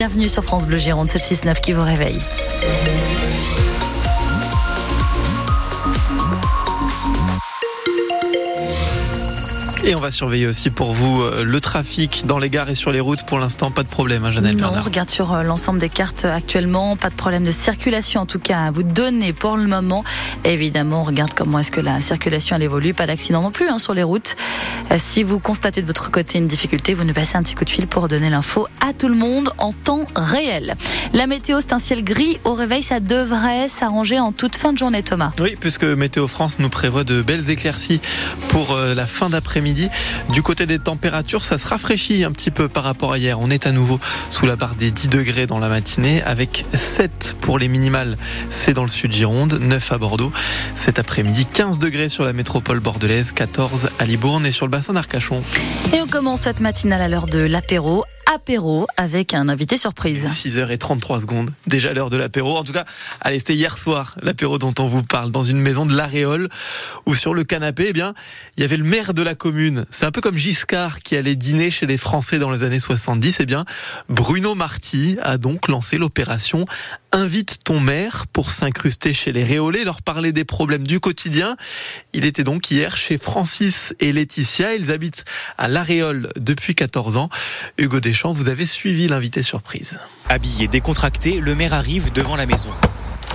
Bienvenue sur France Bleu Gironde, c'est le 6-9 qui vous réveille. Et on va surveiller aussi pour vous euh, le trafic dans les gares et sur les routes. Pour l'instant, pas de problème, hein, Janelle Non, on regarde sur euh, l'ensemble des cartes actuellement, pas de problème de circulation en tout cas à vous donner pour le moment. Évidemment, on regarde comment est-ce que la circulation elle évolue, pas d'accident non plus hein, sur les routes. Euh, Si vous constatez de votre côté une difficulté, vous nous passez un petit coup de fil pour donner l'info à tout le monde en temps réel. La météo, c'est un ciel gris au réveil, ça devrait s'arranger en toute fin de journée, Thomas. Oui, puisque Météo France nous prévoit de belles éclaircies pour euh, la fin d'après-midi. Du côté des températures, ça se rafraîchit un petit peu par rapport à hier. On est à nouveau sous la barre des 10 degrés dans la matinée, avec 7 pour les minimales, c'est dans le sud Gironde, 9 à Bordeaux. Cet après-midi, 15 degrés sur la métropole bordelaise, 14 à Libourne et sur le bassin d'Arcachon. Et on commence cette matinale à l'heure de l'apéro. Apéro avec un invité surprise. 6h33 secondes, déjà l'heure de l'apéro. En tout cas, allez, c'était hier soir, l'apéro dont on vous parle, dans une maison de l'Aréole, où sur le canapé, eh bien, il y avait le maire de la commune. C'est un peu comme Giscard qui allait dîner chez les Français dans les années 70. Eh bien, Bruno Marty a donc lancé l'opération Invite ton maire pour s'incruster chez les Réolais, leur parler des problèmes du quotidien. Il était donc hier chez Francis et Laetitia. Ils habitent à l'Aréole depuis 14 ans. Hugo Deschamps, vous avez suivi l'invité surprise. Habillé, décontracté, le maire arrive devant la maison.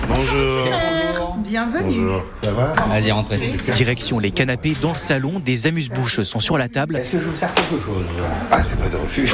Bonjour. Bienvenue. Bonjour. Ça va Vas-y, rentrez. Direction les canapés dans le salon, des amuse-bouches sont sur la table. Est-ce que je vous sers quelque chose? Ah, c'est pas de refus.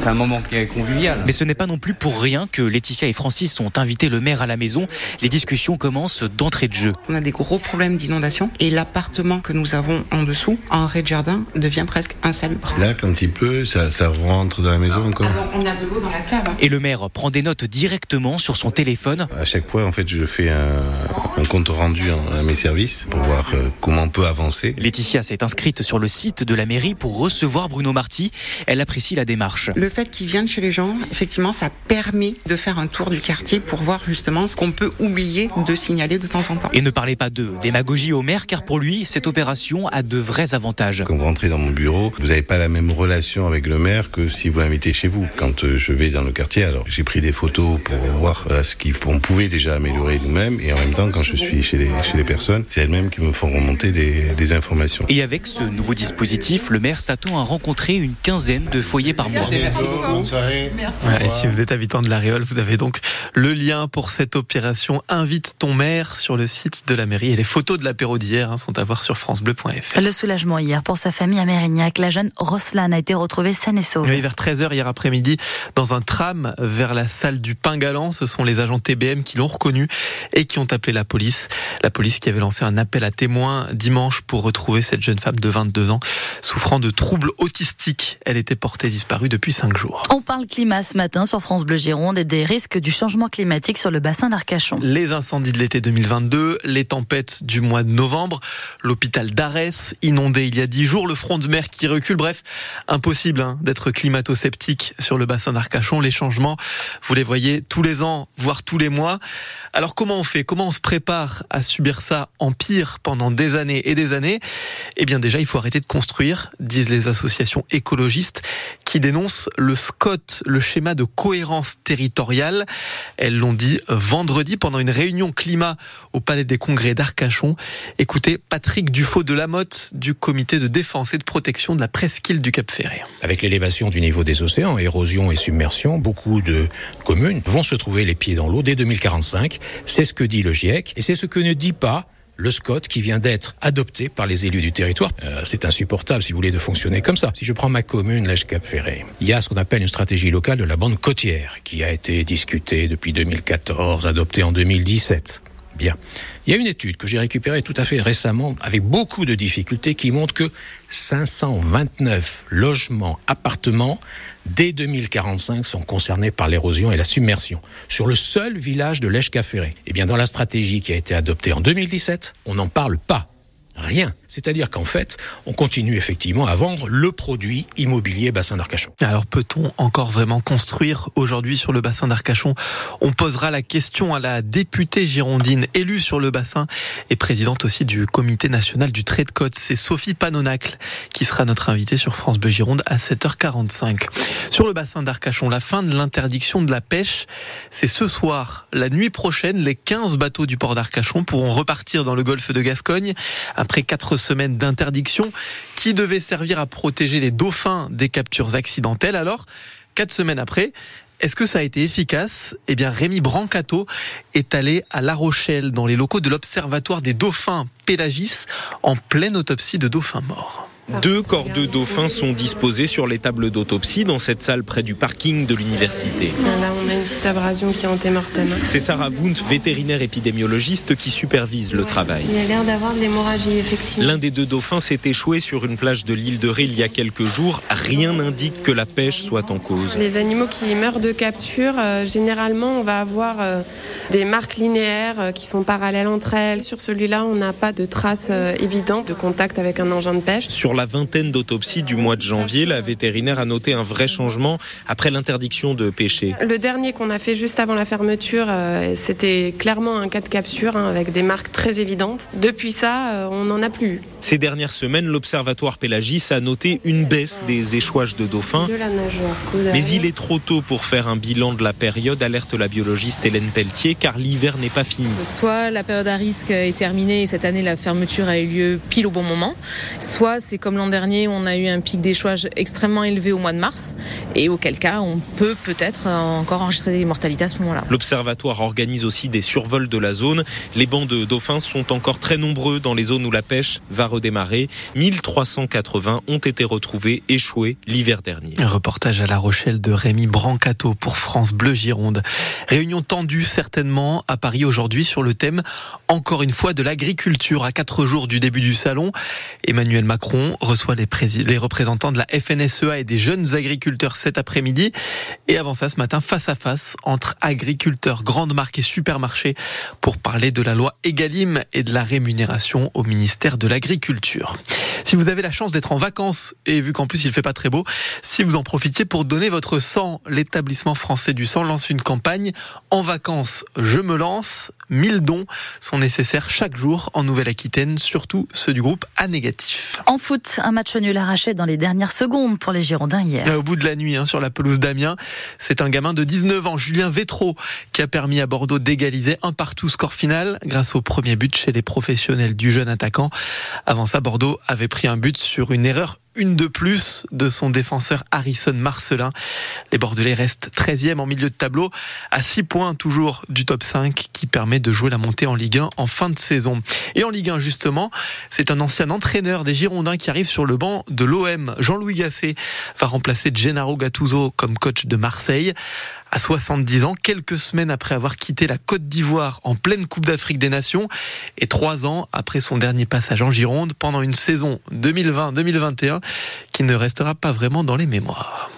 C'est un moment qui est convivial. Mais ce n'est pas non plus pour rien que Laetitia et Francis ont invité le maire à la maison. Les discussions commencent d'entrée de jeu. On a des gros problèmes d'inondation et l'appartement que nous avons en dessous, en rez-de-jardin, devient presque insalubre. Là, quand il pleut, ça, ça rentre dans la maison encore Alors, on a de l'eau dans la cave. hein. Et le maire prend des notes directement sur son téléphone. À chaque fois, en fait, je fais un, un compte rendu en- à mes services pour voir euh, comment on peut avancer. Laetitia s'est inscrite sur le site de la mairie pour recevoir Bruno Marty. Elle apprécie la démarche. Le fait qu'ils viennent chez les gens, effectivement, ça permet de faire un tour du quartier pour voir justement ce qu'on peut oublier de signaler de temps en temps. Et ne parlez pas de démagogie au maire, car pour lui, cette opération a de vrais avantages. Quand vous rentrez dans mon bureau, vous n'avez pas la même relation avec le maire que si vous l'invitez chez vous. Quand euh, je vais dans le quartier, alors j'ai pris des photos pour voir voilà, ce qu'on pouvait déjà améliorer nous-mêmes. Et en même temps, quand je suis chez les, chez les personnes, c'est elles-mêmes qui me font remonter des, des informations. Et avec ce nouveau dispositif, le maire s'attend à rencontrer une quinzaine de foyers par mois. Bonne soirée. Ouais, et si vous êtes habitant de l'Aréole, vous avez donc le lien pour cette opération Invite ton maire sur le site de la mairie. Et les photos de l'apéro d'hier hein, sont à voir sur francebleu.fr. Le soulagement hier pour sa famille à Mérignac. La jeune Roslan a été retrouvée saine et sauve. Oui, vers 13h hier après-midi, dans un tram vers la salle du Pain Galant, ce sont les agents TBM qui l'ont reconnu et qui ont appelé la police. La police qui avait lancé un appel à témoins dimanche pour retrouver cette jeune femme de 22 ans souffrant de troubles autistiques. Elle était portée disparue depuis 5 jours. On parle climat ce matin sur France Bleu Gironde et des risques du changement climatique sur le bassin d'Arcachon. Les incendies de l'été 2022, les tempêtes du mois de novembre, l'hôpital d'Arès inondé il y a dix jours, le front de mer qui recule. Bref, impossible hein, d'être climato-sceptique sur le bassin d'Arcachon. Les changements, vous les voyez tous les ans, voire tous les mois. Alors comment on fait? Comment on se prépare à subir ça en pire pendant des années et des années? Eh bien déjà, il faut arrêter de construire, disent les associations écologistes qui dénoncent le SCOT, le schéma de cohérence territoriale. Elles l'ont dit vendredi pendant une réunion climat au Palais des Congrès d'Arcachon. Écoutez Patrick Dufaux de Lamotte du comité de défense et de protection de la presqu'île du Cap Ferré. Avec l'élévation du niveau des océans, érosion et submersion, beaucoup de communes vont se trouver les pieds dans l'eau dès 2045. C'est ce que dit le GIEC et c'est ce que ne dit pas le SCOT qui vient d'être adopté par les élus du territoire. Euh, c'est insupportable, si vous voulez, de fonctionner comme ça. Si je prends ma commune, l'Èche Cap Ferré, il y a ce qu'on appelle une stratégie locale de la bande côtière qui a été discutée depuis 2014, adoptée en 2017. Il y a une étude que j'ai récupérée tout à fait récemment, avec beaucoup de difficultés, qui montre que 529 logements, appartements, dès 2045 sont concernés par l'érosion et la submersion. Sur le seul village de lèche Eh bien, dans la stratégie qui a été adoptée en 2017, on n'en parle pas. Rien. C'est-à-dire qu'en fait, on continue effectivement à vendre le produit immobilier bassin d'Arcachon. Alors peut-on encore vraiment construire aujourd'hui sur le bassin d'Arcachon? On posera la question à la députée girondine élue sur le bassin et présidente aussi du comité national du trait de côte. C'est Sophie Panonacle qui sera notre invitée sur France Bleu Gironde à 7h45. Sur le bassin d'Arcachon, la fin de l'interdiction de la pêche, c'est ce soir. La nuit prochaine, les 15 bateaux du port d'Arcachon pourront repartir dans le golfe de Gascogne après quatre semaines d'interdiction qui devait servir à protéger les dauphins des captures accidentelles. Alors, quatre semaines après, est-ce que ça a été efficace? Eh bien, Rémi Brancato est allé à La Rochelle, dans les locaux de l'Observatoire des dauphins Pélagis, en pleine autopsie de dauphins morts. Deux corps de dauphins sont disposés sur les tables d'autopsie dans cette salle près du parking de l'université. Là, on a une petite abrasion qui est antémortem. C'est Sarah Wundt, vétérinaire épidémiologiste, qui supervise le travail. Il a l'air d'avoir de l'hémorragie, effectivement. L'un des deux dauphins s'est échoué sur une plage de l'île de Ré il y a quelques jours. Rien n'indique que la pêche soit en cause. Les animaux qui meurent de capture, euh, généralement, on va avoir euh, des marques linéaires euh, qui sont parallèles entre elles. Sur celui-là, on n'a pas de traces évidentes de contact avec un engin de pêche. Sur la vingtaine d'autopsies du mois de janvier, la vétérinaire a noté un vrai changement après l'interdiction de pêcher. Le dernier qu'on a fait juste avant la fermeture, euh, c'était clairement un cas de capture hein, avec des marques très évidentes. Depuis ça, euh, on n'en a plus. Ces dernières semaines, l'Observatoire Pélagis a noté une baisse des échouages de dauphins. Mais il est trop tôt pour faire un bilan de la période, alerte la biologiste Hélène Pelletier, car l'hiver n'est pas fini. Soit la période à risque est terminée et cette année la fermeture a eu lieu pile au bon moment, soit c'est comme l'an dernier, on a eu un pic d'échouage extrêmement élevé au mois de mars et auquel cas on peut peut-être encore enregistrer des mortalités à ce moment-là. L'Observatoire organise aussi des survols de la zone. Les bancs de dauphins sont encore très nombreux dans les zones où la pêche va redémarrer. 1380 ont été retrouvés échoués l'hiver dernier. Un reportage à La Rochelle de Rémi Brancato pour France Bleu Gironde. Réunion tendue certainement à Paris aujourd'hui sur le thème encore une fois de l'agriculture. À quatre jours du début du salon, Emmanuel Macron reçoit les, les représentants de la FNSEA et des jeunes agriculteurs cet après-midi. Et avant ça, ce matin, face à face entre agriculteurs, grandes marques et supermarchés pour parler de la loi Egalim et de la rémunération au ministère de l'Agriculture. Si vous avez la chance d'être en vacances, et vu qu'en plus il fait pas très beau, si vous en profitiez pour donner votre sang, l'établissement français du sang lance une campagne en vacances, je me lance. 1000 dons sont nécessaires chaque jour en Nouvelle-Aquitaine, surtout ceux du groupe A négatif. En foot, un match nul arraché dans les dernières secondes pour les Girondins hier. Au bout de la nuit, hein, sur la pelouse d'Amiens, c'est un gamin de 19 ans, Julien Vétro, qui a permis à Bordeaux d'égaliser un partout score final grâce au premier but chez les professionnels du jeune attaquant. Avant ça, Bordeaux avait pris un but sur une erreur une de plus de son défenseur Harrison Marcelin. Les Bordelais restent 13e en milieu de tableau, à 6 points toujours du top 5 qui permet de jouer la montée en Ligue 1 en fin de saison. Et en Ligue 1 justement, c'est un ancien entraîneur des Girondins qui arrive sur le banc de l'OM. Jean-Louis Gasset va remplacer Gennaro Gattuso comme coach de Marseille. À 70 ans, quelques semaines après avoir quitté la Côte d'Ivoire en pleine Coupe d'Afrique des Nations et trois ans après son dernier passage en Gironde pendant une saison 2020-2021 qui ne restera pas vraiment dans les mémoires.